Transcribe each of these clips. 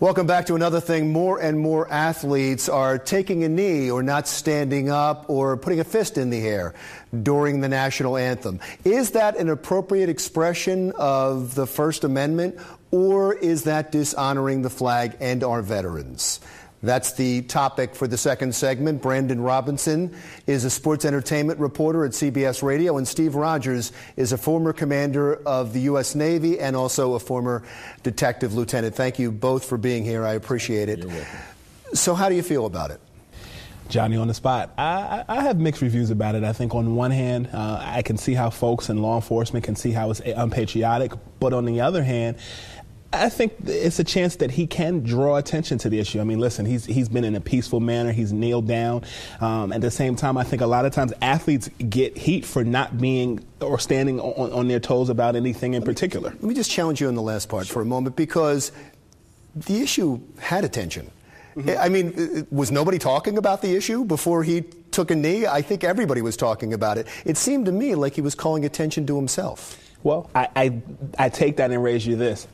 Welcome back to another thing. More and more athletes are taking a knee or not standing up or putting a fist in the air during the national anthem. Is that an appropriate expression of the First Amendment or is that dishonoring the flag and our veterans? That's the topic for the second segment. Brandon Robinson is a sports entertainment reporter at CBS Radio, and Steve Rogers is a former commander of the U.S. Navy and also a former detective lieutenant. Thank you both for being here. I appreciate it. So, how do you feel about it? Johnny on the spot. I, I have mixed reviews about it. I think on one hand, uh, I can see how folks in law enforcement can see how it's unpatriotic, but on the other hand, I think it's a chance that he can draw attention to the issue. I mean, listen, he's he's been in a peaceful manner. He's kneeled down. Um, at the same time, I think a lot of times athletes get heat for not being or standing on, on their toes about anything in particular. Let me just challenge you on the last part for a moment because the issue had attention. I mean, was nobody talking about the issue before he took a knee? I think everybody was talking about it. It seemed to me like he was calling attention to himself. Well, I, I, I take that and raise you this.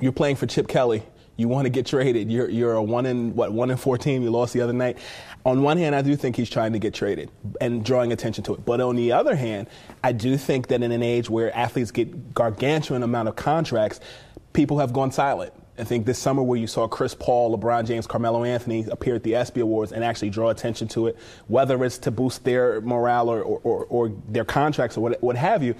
You're playing for Chip Kelly. You want to get traded. You're, you're a one in what one in four team. You lost the other night. On one hand, I do think he's trying to get traded and drawing attention to it. But on the other hand, I do think that in an age where athletes get gargantuan amount of contracts, people have gone silent. I think this summer where you saw Chris Paul, LeBron James, Carmelo Anthony appear at the ESPY Awards and actually draw attention to it, whether it's to boost their morale or, or, or, their contracts or what, what have you.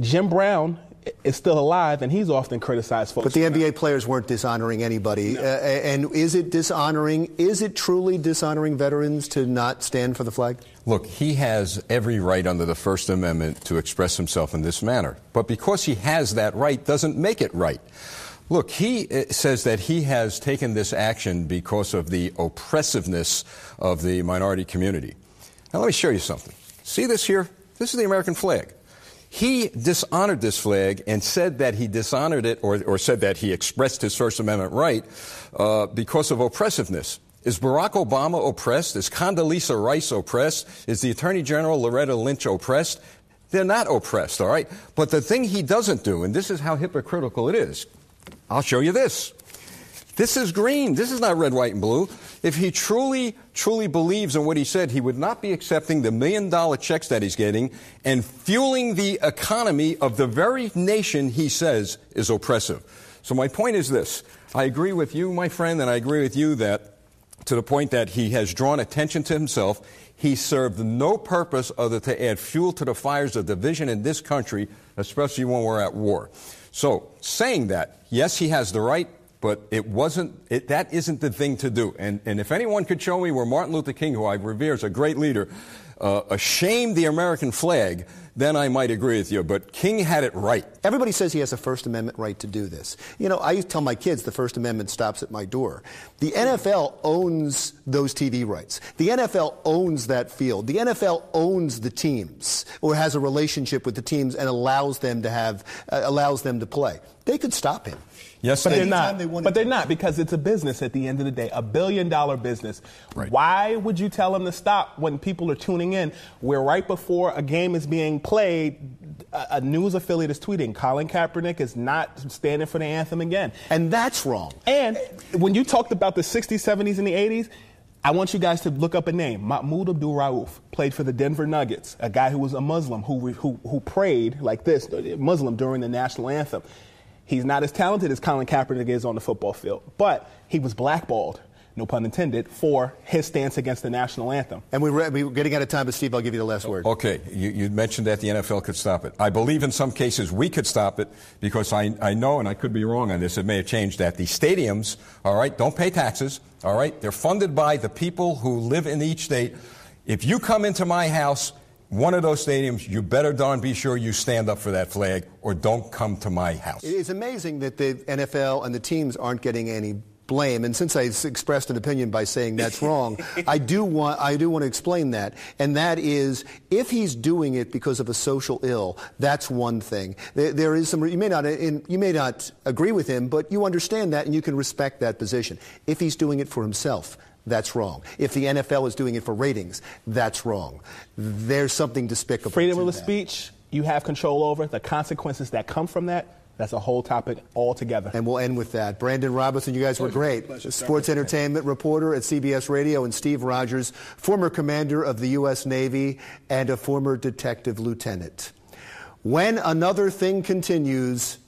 Jim Brown is still alive, and he's often criticized. Folks But the NBA players weren't dishonoring anybody. Uh, and is it dishonoring? Is it truly dishonoring veterans to not stand for the flag? Look, he has every right under the First Amendment to express himself in this manner. But because he has that right doesn't make it right. Look, he uh, says that he has taken this action because of the oppressiveness of the minority community. Now, let me show you something. See this here? This is the American flag. He dishonored this flag and said that he dishonored it or, or said that he expressed his First Amendment right uh, because of oppressiveness. Is Barack Obama oppressed? Is Condoleezza Rice oppressed? Is the Attorney General Loretta Lynch oppressed? They're not oppressed, all right? But the thing he doesn't do, and this is how hypocritical it is, I'll show you this. This is green. This is not red, white, and blue. If he truly, truly believes in what he said, he would not be accepting the million dollar checks that he's getting and fueling the economy of the very nation he says is oppressive. So my point is this. I agree with you, my friend, and I agree with you that to the point that he has drawn attention to himself. He served no purpose other than to add fuel to the fires of division in this country, especially when we're at war. So, saying that, yes, he has the right, but it wasn't, it, that isn't the thing to do. And, and if anyone could show me where Martin Luther King, who I revere as a great leader, uh, ashamed the American flag, then I might agree with you. But King had it right. Everybody says he has a First Amendment right to do this. You know, I used to tell my kids the First Amendment stops at my door. The NFL owns those TV rights. The NFL owns that field. The NFL owns the teams or has a relationship with the teams and allows them to have uh, allows them to play. They could stop him. Yes, But they're not. they but they're to. not because it's a business at the end of the day, a billion dollar business. Right. Why would you tell them to stop when people are tuning in? Where right before a game is being played, a, a news affiliate is tweeting Colin Kaepernick is not standing for the anthem again. And that's wrong. And when you talked about the 60s, 70s, and the 80s, I want you guys to look up a name. Mahmoud Abdul Rauf played for the Denver Nuggets, a guy who was a Muslim who, who, who prayed like this, uh, Muslim during the national anthem. He's not as talented as Colin Kaepernick is on the football field, but he was blackballed, no pun intended, for his stance against the national anthem. And we re- we're getting out of time, but Steve, I'll give you the last word. Okay, you, you mentioned that the NFL could stop it. I believe in some cases we could stop it because I, I know, and I could be wrong on this, it may have changed that the stadiums, all right, don't pay taxes, all right? They're funded by the people who live in each state. If you come into my house, one of those stadiums, you better darn be sure you stand up for that flag or don't come to my house. It's amazing that the NFL and the teams aren't getting any blame. And since I expressed an opinion by saying that's wrong, I do want I do want to explain that. And that is, if he's doing it because of a social ill, that's one thing. There, there is some. You may not in, you may not agree with him, but you understand that and you can respect that position. If he's doing it for himself. That's wrong. If the NFL is doing it for ratings, that's wrong. There's something despicable. Freedom of speech, you have control over. The consequences that come from that, that's a whole topic altogether. And we'll end with that. Brandon Robinson, you guys were great. Sports entertainment reporter at CBS Radio, and Steve Rogers, former commander of the U.S. Navy and a former detective lieutenant. When another thing continues,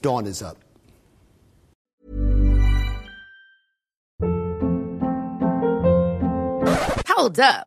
dawn is up. Hold up.